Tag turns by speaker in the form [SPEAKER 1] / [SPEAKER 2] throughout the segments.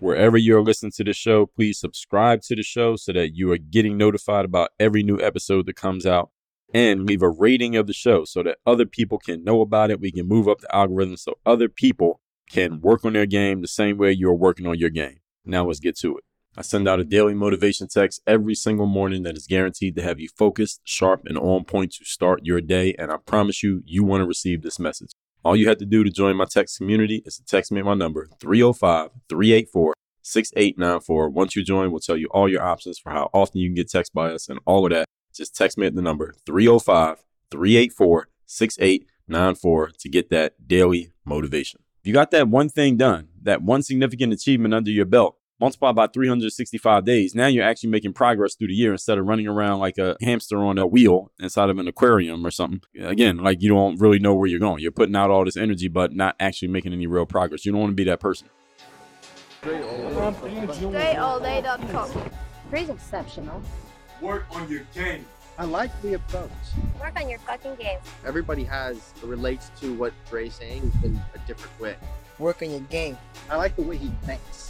[SPEAKER 1] Wherever you're listening to the show, please subscribe to the show so that you are getting notified about every new episode that comes out and leave a rating of the show so that other people can know about it. We can move up the algorithm so other people can work on their game the same way you're working on your game. Now let's get to it. I send out a daily motivation text every single morning that is guaranteed to have you focused, sharp, and on point to start your day. And I promise you, you want to receive this message. All you have to do to join my text community is to text me my number 305 384 6894. Once you join, we'll tell you all your options for how often you can get text by us and all of that. Just text me at the number 305 384 6894 to get that daily motivation. If you got that one thing done, that one significant achievement under your belt, multiply by 365 days. Now you're actually making progress through the year instead of running around like a hamster on a wheel inside of an aquarium or something. Again, like you don't really know where you're going. You're putting out all this energy, but not actually making any real progress. You don't want to be that person.
[SPEAKER 2] DreAllDay.com. Pretty exceptional.
[SPEAKER 3] Work on your game.
[SPEAKER 4] I like the approach.
[SPEAKER 5] Work on your fucking game.
[SPEAKER 6] Everybody has relates to what Dre's saying in a different way.
[SPEAKER 7] Work on your game.
[SPEAKER 8] I like the way he thinks.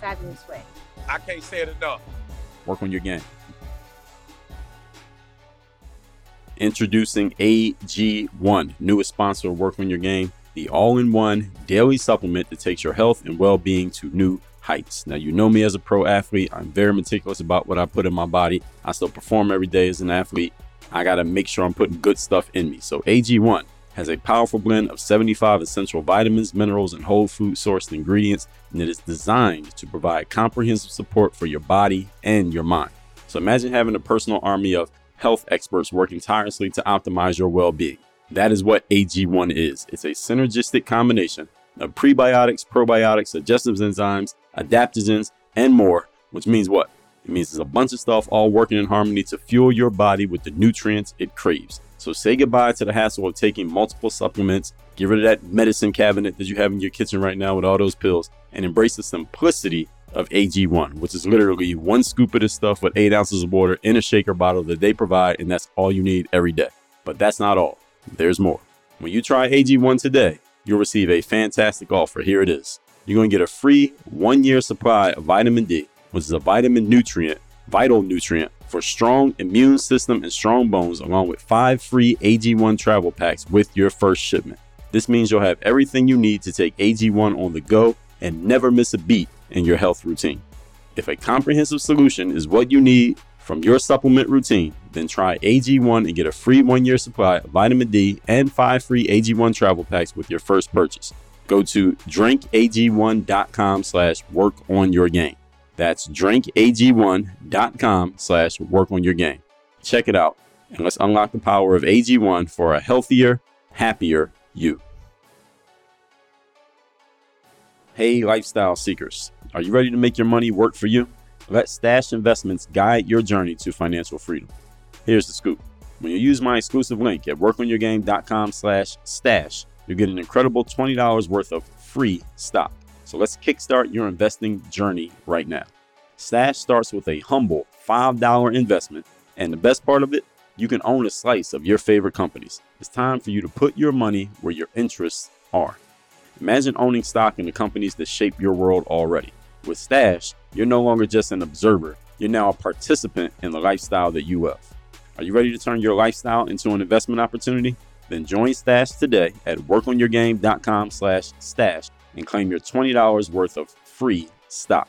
[SPEAKER 9] fabulous way. I
[SPEAKER 10] can't say it enough.
[SPEAKER 1] Work on your game. Introducing AG1, newest sponsor of Work on Your Game, the all in one daily supplement that takes your health and well being to new heights. Now, you know me as a pro athlete, I'm very meticulous about what I put in my body. I still perform every day as an athlete. I got to make sure I'm putting good stuff in me. So, AG1 has a powerful blend of 75 essential vitamins, minerals, and whole food sourced ingredients, and it is designed to provide comprehensive support for your body and your mind. So imagine having a personal army of health experts working tirelessly to optimize your well being. That is what AG1 is it's a synergistic combination of prebiotics, probiotics, digestive enzymes, adaptogens, and more, which means what? It means there's a bunch of stuff all working in harmony to fuel your body with the nutrients it craves. So say goodbye to the hassle of taking multiple supplements. Get rid of that medicine cabinet that you have in your kitchen right now with all those pills and embrace the simplicity of AG1, which is literally one scoop of this stuff with eight ounces of water in a shaker bottle that they provide, and that's all you need every day. But that's not all, there's more. When you try AG1 today, you'll receive a fantastic offer. Here it is. You're going to get a free one year supply of vitamin D, which is a vitamin nutrient, vital nutrient for strong immune system and strong bones along with 5 free AG1 travel packs with your first shipment. This means you'll have everything you need to take AG1 on the go and never miss a beat in your health routine. If a comprehensive solution is what you need from your supplement routine, then try AG1 and get a free 1-year supply of vitamin D and 5 free AG1 travel packs with your first purchase. Go to drinkag1.com/work on your game. That's drinkag1.com slash work on your game. Check it out and let's unlock the power of AG1 for a healthier, happier you. Hey, lifestyle seekers, are you ready to make your money work for you? Let Stash Investments guide your journey to financial freedom. Here's the scoop. When you use my exclusive link at workonyourgame.com slash stash, you get an incredible $20 worth of free stock. So let's kickstart your investing journey right now. Stash starts with a humble $5 investment, and the best part of it, you can own a slice of your favorite companies. It's time for you to put your money where your interests are. Imagine owning stock in the companies that shape your world already. With Stash, you're no longer just an observer, you're now a participant in the lifestyle that you love. Are you ready to turn your lifestyle into an investment opportunity? Then join Stash today at workonyourgame.com slash stash and claim your $20 worth of free stock.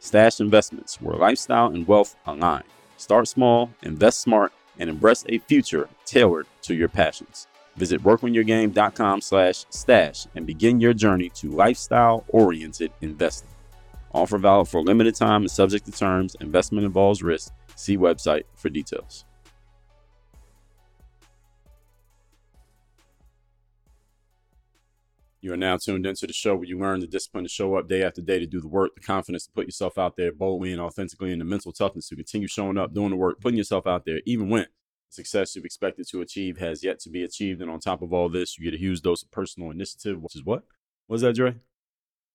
[SPEAKER 1] Stash Investments, where lifestyle and wealth align. Start small, invest smart, and embrace a future tailored to your passions. Visit workonyourgame.com slash stash and begin your journey to lifestyle-oriented investing. Offer valid for limited time and subject to terms. Investment involves risk. See website for details. You are now tuned into the show where you learn the discipline to show up day after day to do the work, the confidence to put yourself out there boldly and authentically, and the mental toughness to continue showing up, doing the work, putting yourself out there, even when success you've expected to achieve has yet to be achieved. And on top of all this, you get a huge dose of personal initiative, which is what? What's that, Dre?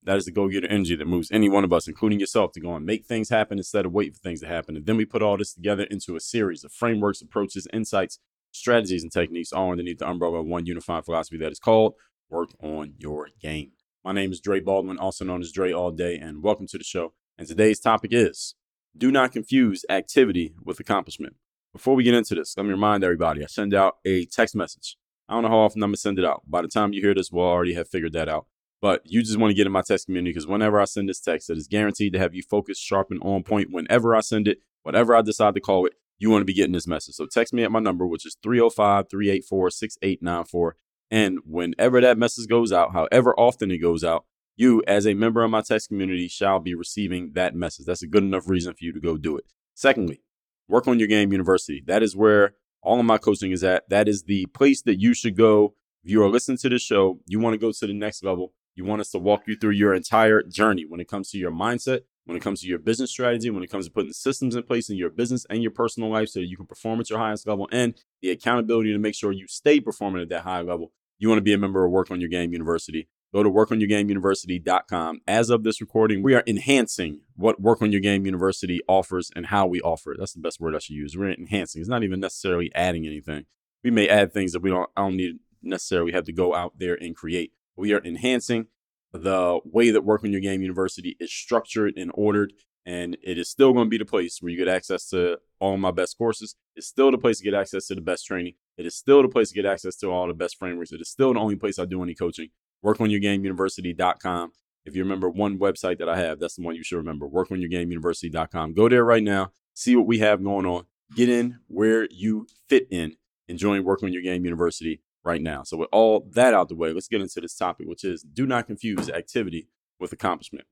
[SPEAKER 1] That is the go getter energy that moves any one of us, including yourself, to go and make things happen instead of wait for things to happen. And then we put all this together into a series of frameworks, approaches, insights, strategies, and techniques all underneath the umbrella of one unified philosophy that is called work on your game. My name is Dre Baldwin, also known as Dre All Day, and welcome to the show. And today's topic is do not confuse activity with accomplishment. Before we get into this, let me remind everybody I send out a text message. I don't know how often I'm going to send it out. By the time you hear this, we'll already have figured that out. But you just want to get in my text community because whenever I send this text, it is guaranteed to have you focused, sharp, and on point. Whenever I send it, whatever I decide to call it, you want to be getting this message. So text me at my number, which is 305 384 6894. And whenever that message goes out, however often it goes out, you as a member of my text community shall be receiving that message. That's a good enough reason for you to go do it. Secondly, work on your game university. That is where all of my coaching is at. That is the place that you should go. If you are listening to this show, you want to go to the next level. You want us to walk you through your entire journey when it comes to your mindset, when it comes to your business strategy, when it comes to putting systems in place in your business and your personal life so you can perform at your highest level and the accountability to make sure you stay performing at that high level, you want to be a member of Work on Your Game University. Go to workonyourgameuniversity.com. As of this recording, we are enhancing what Work on Your Game University offers and how we offer it. That's the best word I should use. We're enhancing. It's not even necessarily adding anything. We may add things that we don't, I don't need necessarily have to go out there and create. We are enhancing the way that Work on Your Game University is structured and ordered. And it is still going to be the place where you get access to all my best courses. It's still the place to get access to the best training. It is still the place to get access to all the best frameworks. It is still the only place I do any coaching. Work on Your Game university.com. If you remember one website that I have, that's the one you should remember. Work on Your Game university.com. Go there right now. See what we have going on. Get in where you fit in and join Work on Your Game University right now. So, with all that out the way, let's get into this topic, which is do not confuse activity with accomplishment.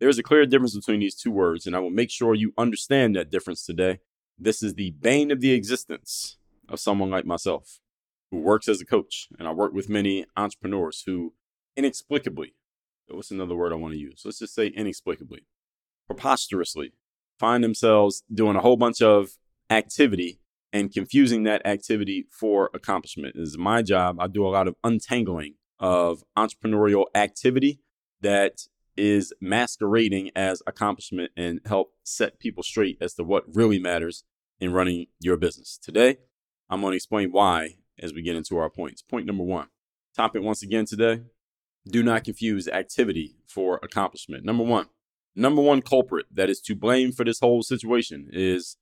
[SPEAKER 1] There is a clear difference between these two words, and I will make sure you understand that difference today. This is the bane of the existence of someone like myself who works as a coach, and I work with many entrepreneurs who inexplicably, what's another word I want to use? Let's just say inexplicably, preposterously, find themselves doing a whole bunch of activity and confusing that activity for accomplishment. This is my job. I do a lot of untangling of entrepreneurial activity that is masquerading as accomplishment and help set people straight as to what really matters in running your business. Today, I'm going to explain why as we get into our points. Point number one topic once again today do not confuse activity for accomplishment. Number one, number one culprit that is to blame for this whole situation is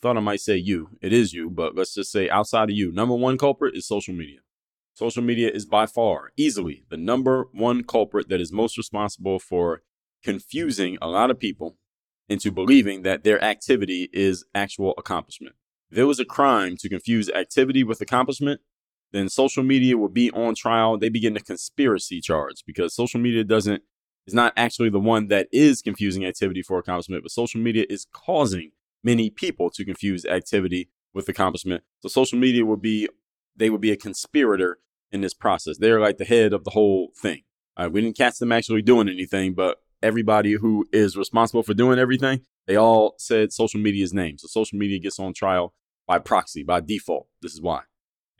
[SPEAKER 1] thought I might say you. It is you, but let's just say outside of you, number one culprit is social media. Social media is by far, easily, the number one culprit that is most responsible for confusing a lot of people into believing that their activity is actual accomplishment. If it was a crime to confuse activity with accomplishment, then social media would be on trial. They begin a conspiracy charge because social media doesn't is not actually the one that is confusing activity for accomplishment, but social media is causing many people to confuse activity with accomplishment. So social media would be they would be a conspirator in this process. They're like the head of the whole thing. Right, uh, we didn't catch them actually doing anything, but everybody who is responsible for doing everything, they all said social media's name. So social media gets on trial by proxy, by default. This is why.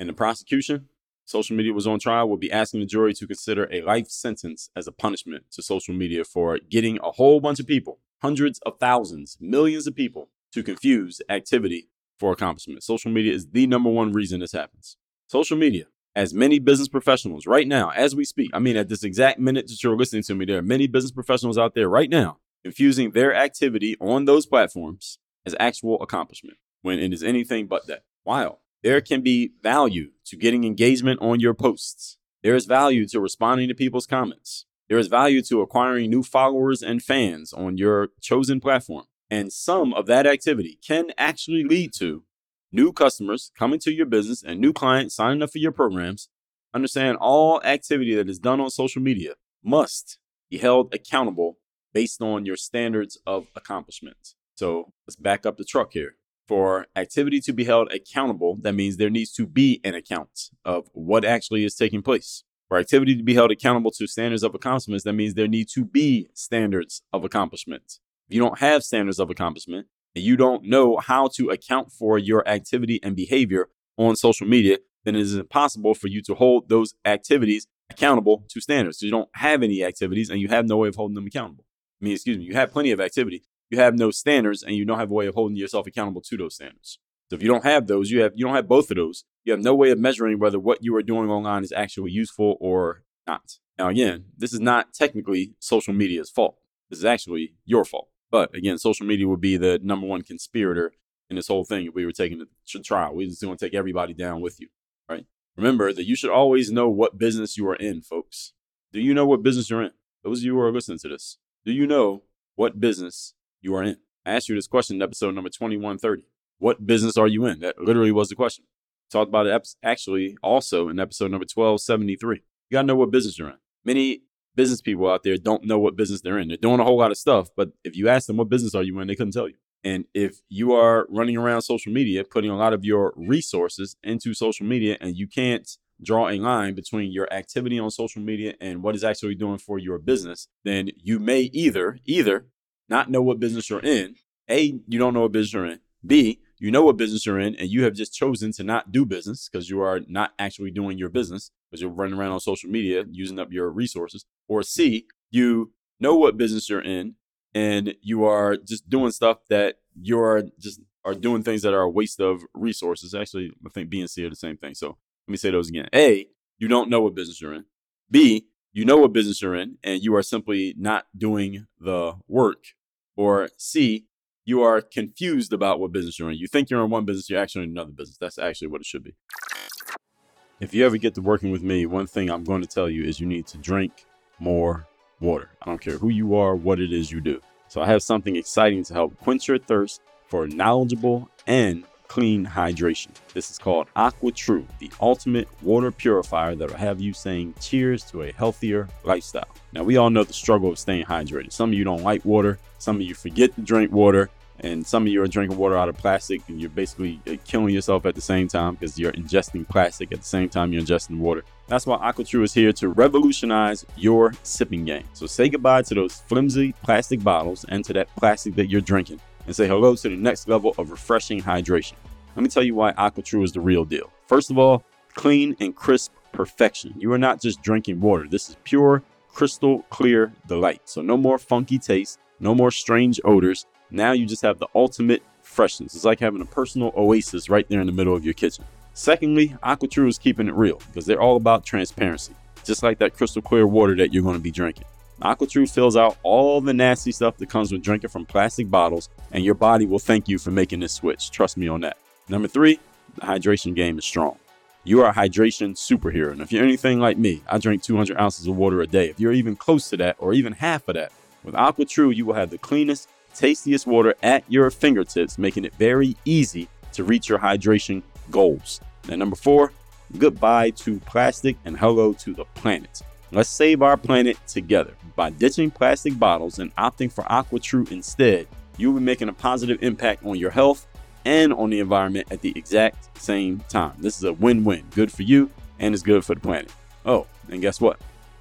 [SPEAKER 1] And the prosecution, social media was on trial, will be asking the jury to consider a life sentence as a punishment to social media for getting a whole bunch of people, hundreds of thousands, millions of people to confuse activity for accomplishment. Social media is the number one reason this happens. Social media, as many business professionals right now, as we speak, I mean, at this exact minute that you're listening to me, there are many business professionals out there right now infusing their activity on those platforms as actual accomplishment when it is anything but that. While There can be value to getting engagement on your posts. There is value to responding to people's comments. There is value to acquiring new followers and fans on your chosen platform and some of that activity can actually lead to new customers coming to your business and new clients signing up for your programs. Understand all activity that is done on social media must be held accountable based on your standards of accomplishment. So let's back up the truck here. For activity to be held accountable, that means there needs to be an account of what actually is taking place. For activity to be held accountable to standards of accomplishments, that means there need to be standards of accomplishment you don't have standards of accomplishment, and you don't know how to account for your activity and behavior on social media, then it is impossible for you to hold those activities accountable to standards. So you don't have any activities and you have no way of holding them accountable. I mean, excuse me, you have plenty of activity. You have no standards and you don't have a way of holding yourself accountable to those standards. So if you don't have those, you have you don't have both of those. You have no way of measuring whether what you are doing online is actually useful or not. Now again, this is not technically social media's fault. This is actually your fault. But again, social media would be the number one conspirator in this whole thing if we were taking it to trial. We're just going to take everybody down with you, right? Remember that you should always know what business you are in, folks. Do you know what business you're in? Those of you who are listening to this, do you know what business you are in? I asked you this question in episode number 2130. What business are you in? That literally was the question. Talked about it actually also in episode number 1273. You got to know what business you're in. Many business people out there don't know what business they're in. They're doing a whole lot of stuff, but if you ask them what business are you in, they couldn't tell you. And if you are running around social media, putting a lot of your resources into social media, and you can't draw a line between your activity on social media and what is actually doing for your business, then you may either either not know what business you're in. A, you don't know what business you're in. B, you know what business you're in, and you have just chosen to not do business because you are not actually doing your business because you're running around on social media using up your resources. Or C, you know what business you're in and you are just doing stuff that you're just are doing things that are a waste of resources. Actually, I think B and C are the same thing. So let me say those again. A, you don't know what business you're in. B, you know what business you're in and you are simply not doing the work. Or C, you are confused about what business you're in. You think you're in one business, you're actually in another business. That's actually what it should be. If you ever get to working with me, one thing I'm going to tell you is you need to drink more water. I don't care who you are, what it is you do. So I have something exciting to help quench your thirst for knowledgeable and clean hydration. This is called Aqua True, the ultimate water purifier that'll have you saying cheers to a healthier lifestyle. Now, we all know the struggle of staying hydrated. Some of you don't like water, some of you forget to drink water, and some of you are drinking water out of plastic and you're basically uh, killing yourself at the same time because you're ingesting plastic at the same time you're ingesting water. That's why AquaTrue is here to revolutionize your sipping game. So say goodbye to those flimsy plastic bottles and to that plastic that you're drinking and say hello to the next level of refreshing hydration. Let me tell you why AquaTrue is the real deal. First of all, clean and crisp perfection. You are not just drinking water. This is pure, crystal clear delight. So no more funky taste, no more strange odors. Now you just have the ultimate freshness. It's like having a personal oasis right there in the middle of your kitchen. Secondly, True is keeping it real because they're all about transparency, just like that crystal clear water that you're going to be drinking. True fills out all the nasty stuff that comes with drinking from plastic bottles, and your body will thank you for making this switch. Trust me on that. Number three, the hydration game is strong. You are a hydration superhero, and if you're anything like me, I drink 200 ounces of water a day. If you're even close to that, or even half of that, with True, you will have the cleanest, tastiest water at your fingertips, making it very easy to reach your hydration goals. And number four, goodbye to plastic and hello to the planet. Let's save our planet together. By ditching plastic bottles and opting for AquaTrue instead, you'll be making a positive impact on your health and on the environment at the exact same time. This is a win win. Good for you and it's good for the planet. Oh, and guess what?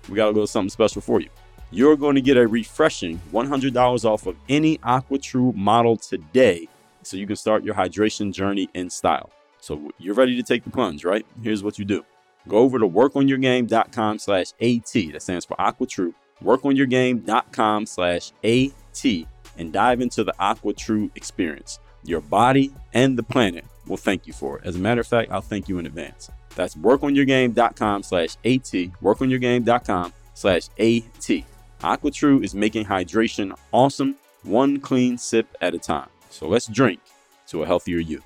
[SPEAKER 1] We got a little something special for you. You're going to get a refreshing $100 off of any AquaTrue model today so you can start your hydration journey in style. So you're ready to take the plunge, right? Here's what you do. Go over to workonyourgame.com slash AT. That stands for Aqua True. Workonyourgame.com slash AT and dive into the Aqua True experience. Your body and the planet will thank you for it. As a matter of fact, I'll thank you in advance. That's workonyourgame.com slash AT. Workonyourgame.com slash AT. AquaTrue is making hydration awesome, one clean sip at a time. So let's drink to a healthier you.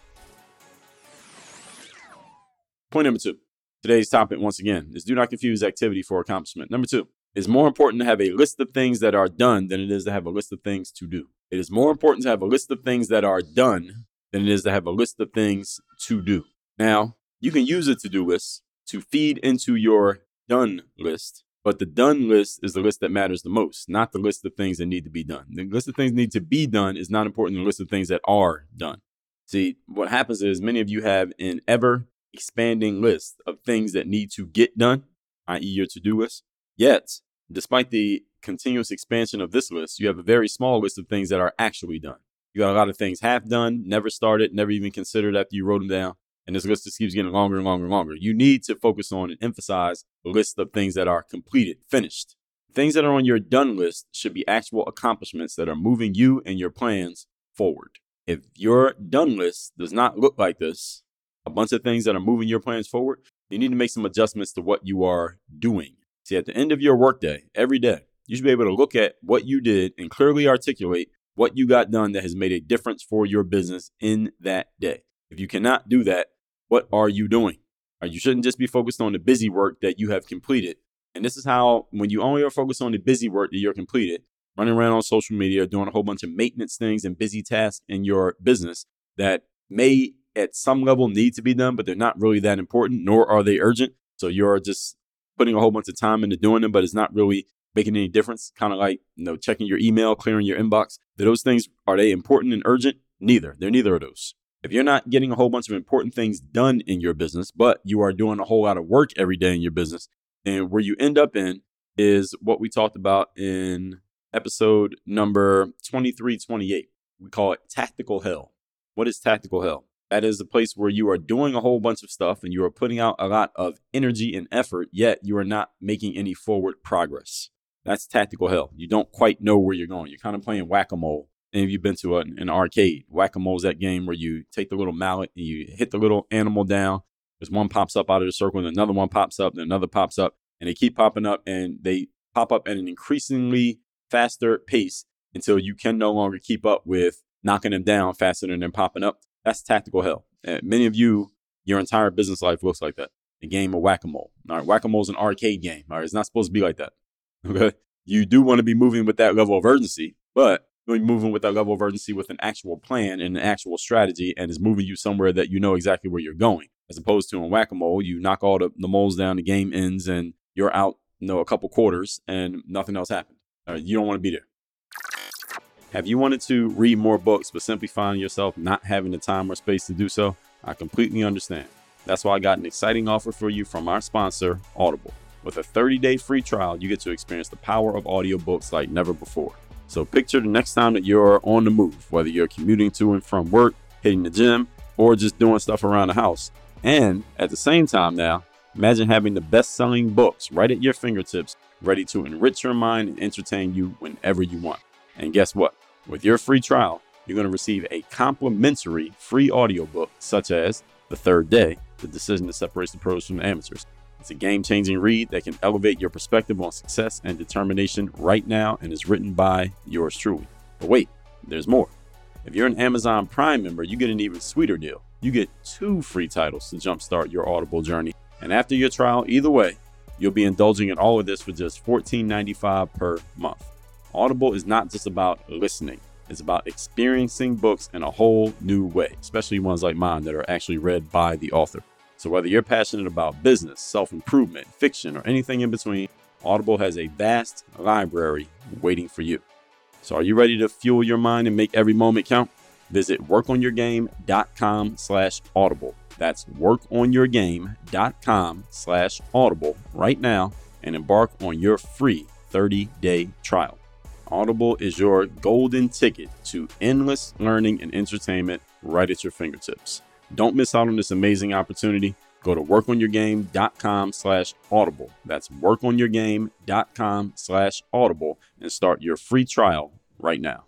[SPEAKER 1] Point number two today's topic, once again, is do not confuse activity for accomplishment. Number two, it's more important to have a list of things that are done than it is to have a list of things to do. It is more important to have a list of things that are done than it is to have a list of things to do. Now, you can use a to do list to feed into your done list, but the done list is the list that matters the most, not the list of things that need to be done. The list of things need to be done is not important the list of things that are done. See, what happens is many of you have an ever expanding list of things that need to get done, i.e., your to do list. Yet, despite the continuous expansion of this list, you have a very small list of things that are actually done. You got a lot of things half done, never started, never even considered after you wrote them down. And this list just keeps getting longer and longer and longer. You need to focus on and emphasize the list of things that are completed, finished. Things that are on your done list should be actual accomplishments that are moving you and your plans forward. If your done list does not look like this, a bunch of things that are moving your plans forward, you need to make some adjustments to what you are doing. See, at the end of your workday, every day, you should be able to look at what you did and clearly articulate what you got done that has made a difference for your business in that day. If you cannot do that, what are you doing? Uh, you shouldn't just be focused on the busy work that you have completed. And this is how, when you only are focused on the busy work that you're completed, running around on social media, doing a whole bunch of maintenance things and busy tasks in your business that may at some level need to be done, but they're not really that important, nor are they urgent. So you're just putting a whole bunch of time into doing them, but it's not really making any difference. Kind of like, you know, checking your email, clearing your inbox. Do those things, are they important and urgent? Neither. They're neither of those. If you're not getting a whole bunch of important things done in your business, but you are doing a whole lot of work every day in your business, and where you end up in is what we talked about in episode number 2328. We call it tactical hell. What is tactical hell? That is the place where you are doing a whole bunch of stuff and you are putting out a lot of energy and effort, yet you are not making any forward progress. That's tactical hell. You don't quite know where you're going. You're kind of playing whack a mole. And if you've been to an, an arcade, whack a mole is that game where you take the little mallet and you hit the little animal down. There's one pops up out of the circle, and another one pops up, and another pops up, and they keep popping up, and they pop up at an increasingly faster pace until you can no longer keep up with knocking them down faster than them popping up that's tactical hell. And uh, many of you, your entire business life looks like that. The game of whack a mole. All right, whack a mole is an arcade game. All right, it's not supposed to be like that. Okay, you do want to be moving with that level of urgency, but you're moving with that level of urgency with an actual plan and an actual strategy, and is moving you somewhere that you know exactly where you're going. As opposed to in whack a mole, you knock all the, the moles down, the game ends, and you're out. You know, a couple quarters, and nothing else happened. All right, you don't want to be there. Have you wanted to read more books but simply find yourself not having the time or space to do so? I completely understand. That's why I got an exciting offer for you from our sponsor, Audible. With a 30 day free trial, you get to experience the power of audiobooks like never before. So picture the next time that you're on the move, whether you're commuting to and from work, hitting the gym, or just doing stuff around the house. And at the same time, now, imagine having the best selling books right at your fingertips, ready to enrich your mind and entertain you whenever you want. And guess what? With your free trial, you're going to receive a complimentary free audiobook such as The Third Day The Decision That Separates the Pros from the Amateurs. It's a game changing read that can elevate your perspective on success and determination right now and is written by yours truly. But wait, there's more. If you're an Amazon Prime member, you get an even sweeter deal. You get two free titles to jumpstart your Audible journey. And after your trial, either way, you'll be indulging in all of this for just $14.95 per month. Audible is not just about listening. It's about experiencing books in a whole new way, especially ones like mine that are actually read by the author. So, whether you're passionate about business, self improvement, fiction, or anything in between, Audible has a vast library waiting for you. So, are you ready to fuel your mind and make every moment count? Visit workonyourgame.com slash audible. That's workonyourgame.com slash audible right now and embark on your free 30 day trial. Audible is your golden ticket to endless learning and entertainment right at your fingertips. Don't miss out on this amazing opportunity. Go to workonyourgame.com slash audible. That's workonyourgame.com slash audible and start your free trial right now.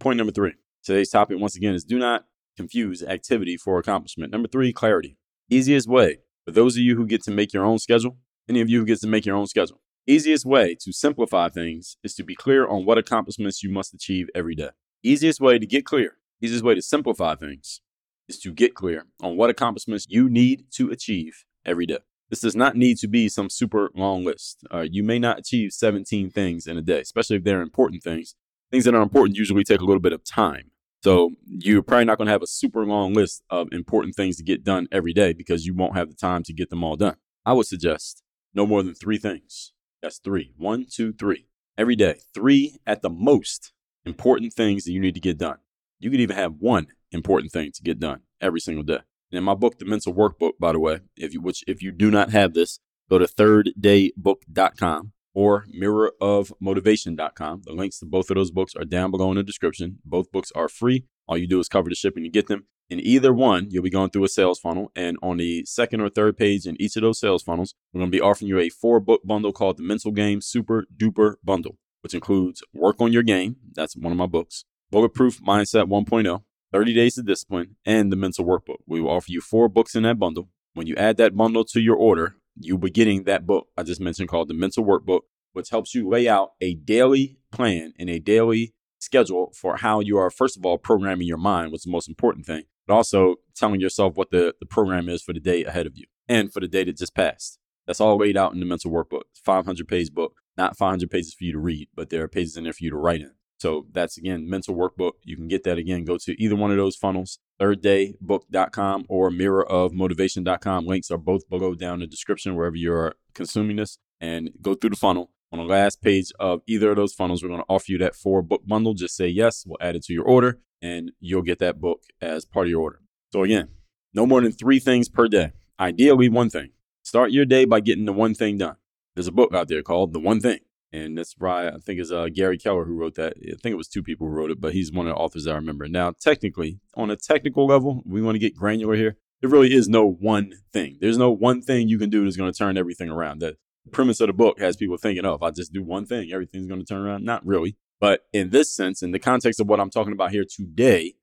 [SPEAKER 1] Point number three. Today's topic, once again, is do not confuse activity for accomplishment. Number three, clarity. Easiest way for those of you who get to make your own schedule, any of you who gets to make your own schedule, Easiest way to simplify things is to be clear on what accomplishments you must achieve every day. Easiest way to get clear, easiest way to simplify things is to get clear on what accomplishments you need to achieve every day. This does not need to be some super long list. Uh, you may not achieve 17 things in a day, especially if they're important things. Things that are important usually take a little bit of time. So you're probably not going to have a super long list of important things to get done every day because you won't have the time to get them all done. I would suggest no more than three things. That's three. One, two, three. Every day, three at the most important things that you need to get done. You could even have one important thing to get done every single day. And in my book, The Mental Workbook, by the way, if you, which if you do not have this, go to thirddaybook.com or mirrorofmotivation.com. The links to both of those books are down below in the description. Both books are free. All you do is cover the shipping and get them. In either one, you'll be going through a sales funnel. And on the second or third page in each of those sales funnels, we're going to be offering you a four book bundle called the Mental Game Super Duper Bundle, which includes Work on Your Game. That's one of my books, Bulletproof Mindset 1.0, 30 Days of Discipline, and the Mental Workbook. We will offer you four books in that bundle. When you add that bundle to your order, you'll be getting that book I just mentioned called the Mental Workbook, which helps you lay out a daily plan and a daily schedule for how you are, first of all, programming your mind was the most important thing, but also telling yourself what the, the program is for the day ahead of you and for the day that just passed. That's all laid out in the mental workbook, 500 page book, not 500 pages for you to read, but there are pages in there for you to write in. So that's again, mental workbook. You can get that again. Go to either one of those funnels, thirddaybook.com or mirrorofmotivation.com. Links are both below down in the description, wherever you're consuming this, and go through the funnel on the last page of either of those funnels, we're going to offer you that four book bundle. Just say yes, we'll add it to your order, and you'll get that book as part of your order. So, again, no more than three things per day. Ideally, one thing. Start your day by getting the one thing done. There's a book out there called The One Thing. And that's why I think it's uh, Gary Keller who wrote that. I think it was two people who wrote it, but he's one of the authors I remember. Now, technically, on a technical level, we want to get granular here. There really is no one thing. There's no one thing you can do that's going to turn everything around. That premise of the book has people thinking, oh, if I just do one thing, everything's going to turn around. Not really. But in this sense, in the context of what I'm talking about here today,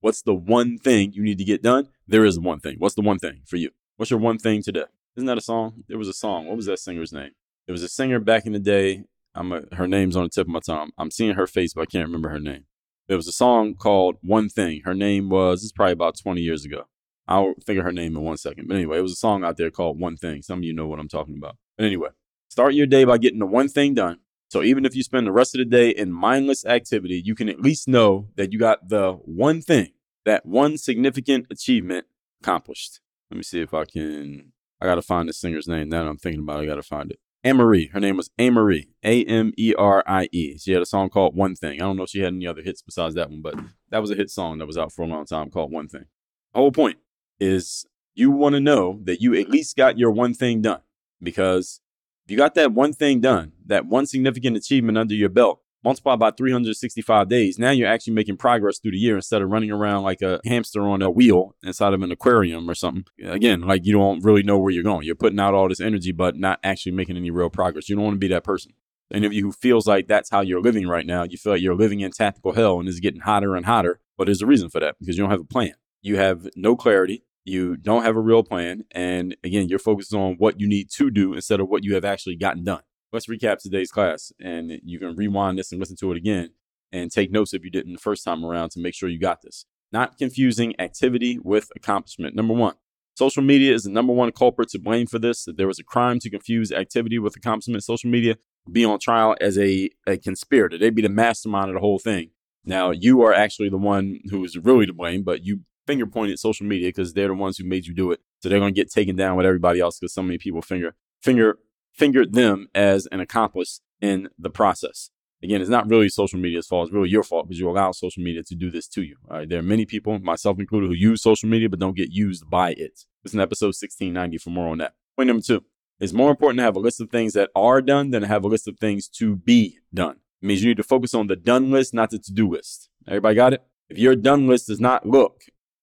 [SPEAKER 1] what's the one thing you need to get done? There is one thing. What's the one thing for you? What's your one thing today? Isn't that a song? There was a song. What was that singer's name? There was a singer back in the day. I'm a, her name's on the tip of my tongue. I'm seeing her face, but I can't remember her name. There was a song called One Thing. Her name was, this is probably about 20 years ago. I'll figure her name in one second. But anyway, it was a song out there called One Thing. Some of you know what I'm talking about. But anyway, start your day by getting the one thing done. So even if you spend the rest of the day in mindless activity, you can at least know that you got the one thing, that one significant achievement accomplished. Let me see if I can. I got to find the singer's name. Now I'm thinking about it, I got to find it. Amerie. Her name was Amerie. A M E R I E. She had a song called One Thing. I don't know if she had any other hits besides that one, but that was a hit song that was out for a long time called One Thing. The whole point is you want to know that you at least got your one thing done because if you got that one thing done, that one significant achievement under your belt, multiplied by 365 days, now you're actually making progress through the year instead of running around like a hamster on a wheel inside of an aquarium or something. Again, like you don't really know where you're going. You're putting out all this energy, but not actually making any real progress. You don't want to be that person. Any of you who feels like that's how you're living right now, you feel like you're living in tactical hell and it's getting hotter and hotter. But there's a reason for that because you don't have a plan. You have no clarity you don't have a real plan. And again, you're focused on what you need to do instead of what you have actually gotten done. Let's recap today's class and you can rewind this and listen to it again and take notes if you didn't the first time around to make sure you got this. Not confusing activity with accomplishment. Number one, social media is the number one culprit to blame for this. That there was a crime to confuse activity with accomplishment. Social media be on trial as a, a conspirator. They'd be the mastermind of the whole thing. Now, you are actually the one who is really to blame, but you finger pointed at social media because they're the ones who made you do it. So they're going to get taken down with everybody else because so many people finger finger fingered them as an accomplice in the process. Again, it's not really social media's fault. It's really your fault because you allow social media to do this to you. All right. There are many people, myself included, who use social media but don't get used by it. Listen to episode 1690 for more on that. Point number two. It's more important to have a list of things that are done than to have a list of things to be done. It means you need to focus on the done list, not the to do list. Everybody got it? If your done list does not look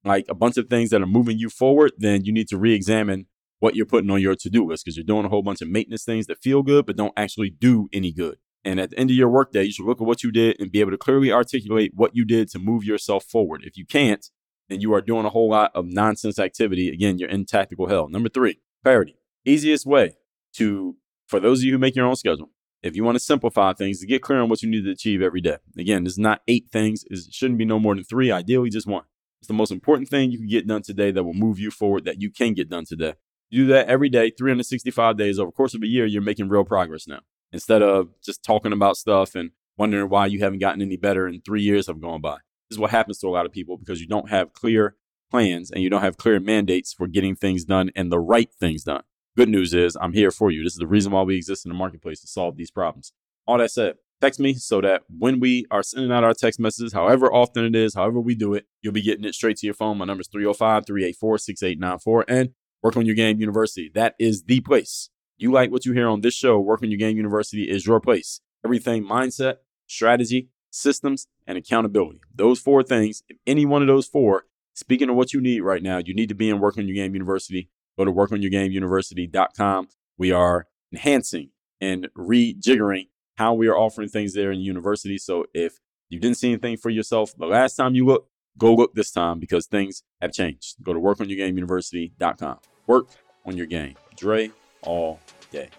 [SPEAKER 1] like a bunch of things that are moving you forward, then you need to re examine what you're putting on your to do list because you're doing a whole bunch of maintenance things that feel good but don't actually do any good. And at the end of your workday, you should look at what you did and be able to clearly articulate what you did to move yourself forward. If you can't, then you are doing a whole lot of nonsense activity. Again, you're in tactical hell. Number three, clarity. Easiest way to, for those of you who make your own schedule, if you want to simplify things, to get clear on what you need to achieve every day. Again, it's not eight things. It shouldn't be no more than three, ideally just one. It's the most important thing you can get done today that will move you forward that you can get done today. You do that every day, 365 days over course of a year, you're making real progress now. Instead of just talking about stuff and wondering why you haven't gotten any better and three years have gone by. This is what happens to a lot of people because you don't have clear plans and you don't have clear mandates for getting things done and the right things done. Good news is I'm here for you. This is the reason why we exist in the marketplace to solve these problems. All that said, text me so that when we are sending out our text messages, however often it is, however we do it, you'll be getting it straight to your phone. My number is 305 384 6894 and Work on Your Game University. That is the place. You like what you hear on this show, Work on Your Game University is your place. Everything mindset, strategy, systems, and accountability. Those four things, if any one of those four, speaking of what you need right now, you need to be in Work on Your Game University. Go to workonyourgameuniversity.com. We are enhancing and rejiggering how we are offering things there in university. So if you didn't see anything for yourself the last time you looked, go look this time because things have changed. Go to workonyourgameuniversity.com. Work on your game. Dre all day.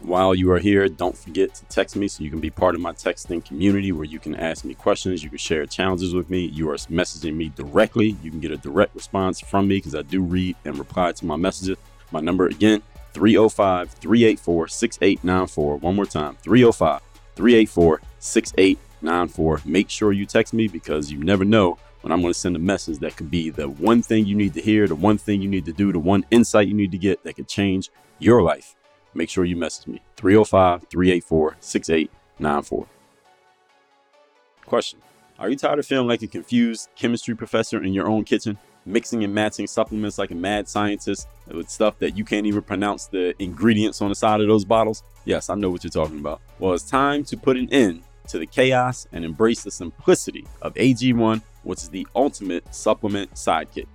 [SPEAKER 1] While you are here, don't forget to text me so you can be part of my texting community where you can ask me questions, you can share challenges with me. You are messaging me directly. You can get a direct response from me because I do read and reply to my messages. My number again 305 384 6894. One more time 305 384 6894. Make sure you text me because you never know when I'm going to send a message that could be the one thing you need to hear, the one thing you need to do, the one insight you need to get that could change your life. Make sure you message me 305 384 6894. Question Are you tired of feeling like a confused chemistry professor in your own kitchen? mixing and matching supplements like a mad scientist with stuff that you can't even pronounce the ingredients on the side of those bottles. Yes, I know what you're talking about. Well, it's time to put an end to the chaos and embrace the simplicity of AG1, which is the ultimate supplement sidekick.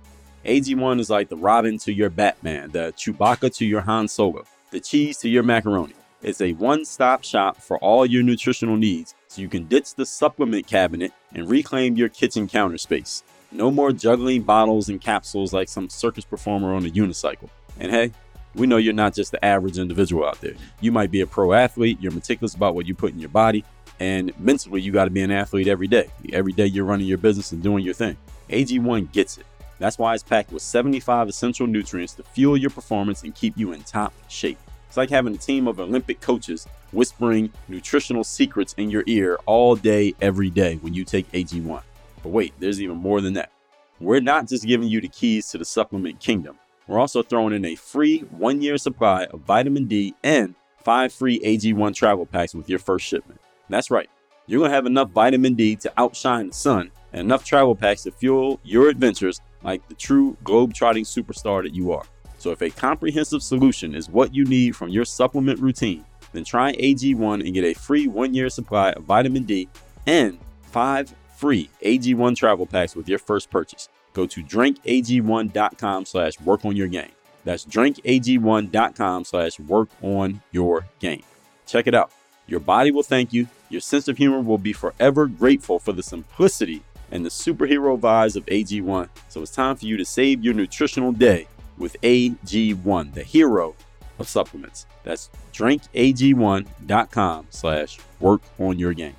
[SPEAKER 1] AG1 is like the Robin to your Batman, the Chewbacca to your Han Solo, the cheese to your macaroni. It's a one stop shop for all your nutritional needs, so you can ditch the supplement cabinet and reclaim your kitchen counter space. No more juggling bottles and capsules like some circus performer on a unicycle. And hey, we know you're not just the average individual out there. You might be a pro athlete, you're meticulous about what you put in your body, and mentally, you got to be an athlete every day. Every day, you're running your business and doing your thing. AG1 gets it. That's why it's packed with 75 essential nutrients to fuel your performance and keep you in top shape. It's like having a team of Olympic coaches whispering nutritional secrets in your ear all day, every day when you take AG1. But wait, there's even more than that. We're not just giving you the keys to the supplement kingdom. We're also throwing in a free one year supply of vitamin D and five free AG1 travel packs with your first shipment. That's right, you're going to have enough vitamin D to outshine the sun and enough travel packs to fuel your adventures like the true globetrotting superstar that you are. So, if a comprehensive solution is what you need from your supplement routine, then try AG1 and get a free one year supply of vitamin D and five free AG1 travel packs with your first purchase. Go to drinkag1.com slash work on your game. That's drinkag1.com slash work on your game. Check it out. Your body will thank you. Your sense of humor will be forever grateful for the simplicity and the superhero vibes of AG1. So it's time for you to save your nutritional day with AG1, the hero of supplements. That's drinkag1.com slash work on your game.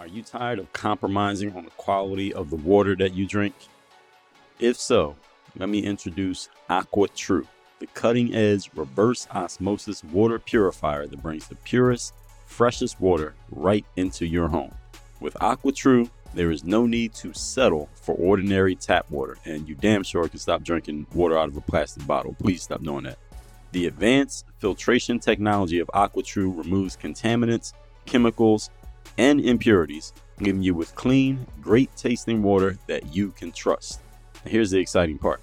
[SPEAKER 1] Are you tired of compromising on the quality of the water that you drink? If so, let me introduce Aqua True, the cutting edge reverse osmosis water purifier that brings the purest, freshest water right into your home. With Aqua True, there is no need to settle for ordinary tap water, and you damn sure can stop drinking water out of a plastic bottle. Please stop doing that. The advanced filtration technology of AquaTrue removes contaminants, chemicals, and impurities, leaving you with clean, great tasting water that you can trust. Now here's the exciting part.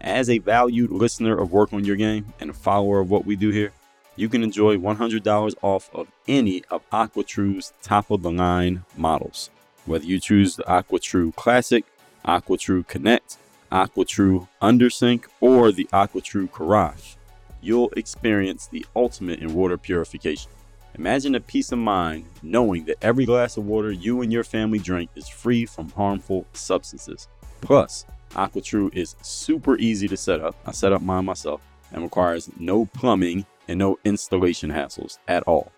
[SPEAKER 1] As a valued listener of Work on Your Game and a follower of what we do here, you can enjoy $100 off of any of AquaTrue's top of the line models. Whether you choose the AquaTrue Classic, AquaTrue Connect, AquaTrue Undersink, or the AquaTrue Garage, you'll experience the ultimate in water purification. Imagine the peace of mind knowing that every glass of water you and your family drink is free from harmful substances. Plus, AquaTrue is super easy to set up. I set up mine myself and requires no plumbing and no installation hassles at all.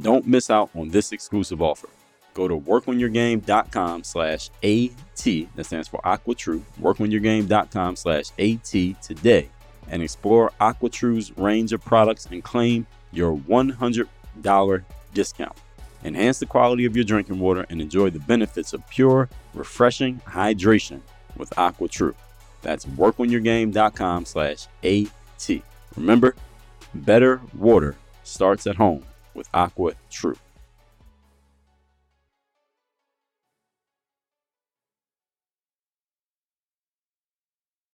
[SPEAKER 1] Don't miss out on this exclusive offer. Go to workonyourgame.com slash AT, that stands for AquaTrue, workonyourgame.com slash AT today and explore AquaTrue's range of products and claim your 100 Dollar discount. Enhance the quality of your drinking water and enjoy the benefits of pure, refreshing hydration with Aqua True. That's workonyourgame.com slash AT. Remember, better water starts at home with Aqua True.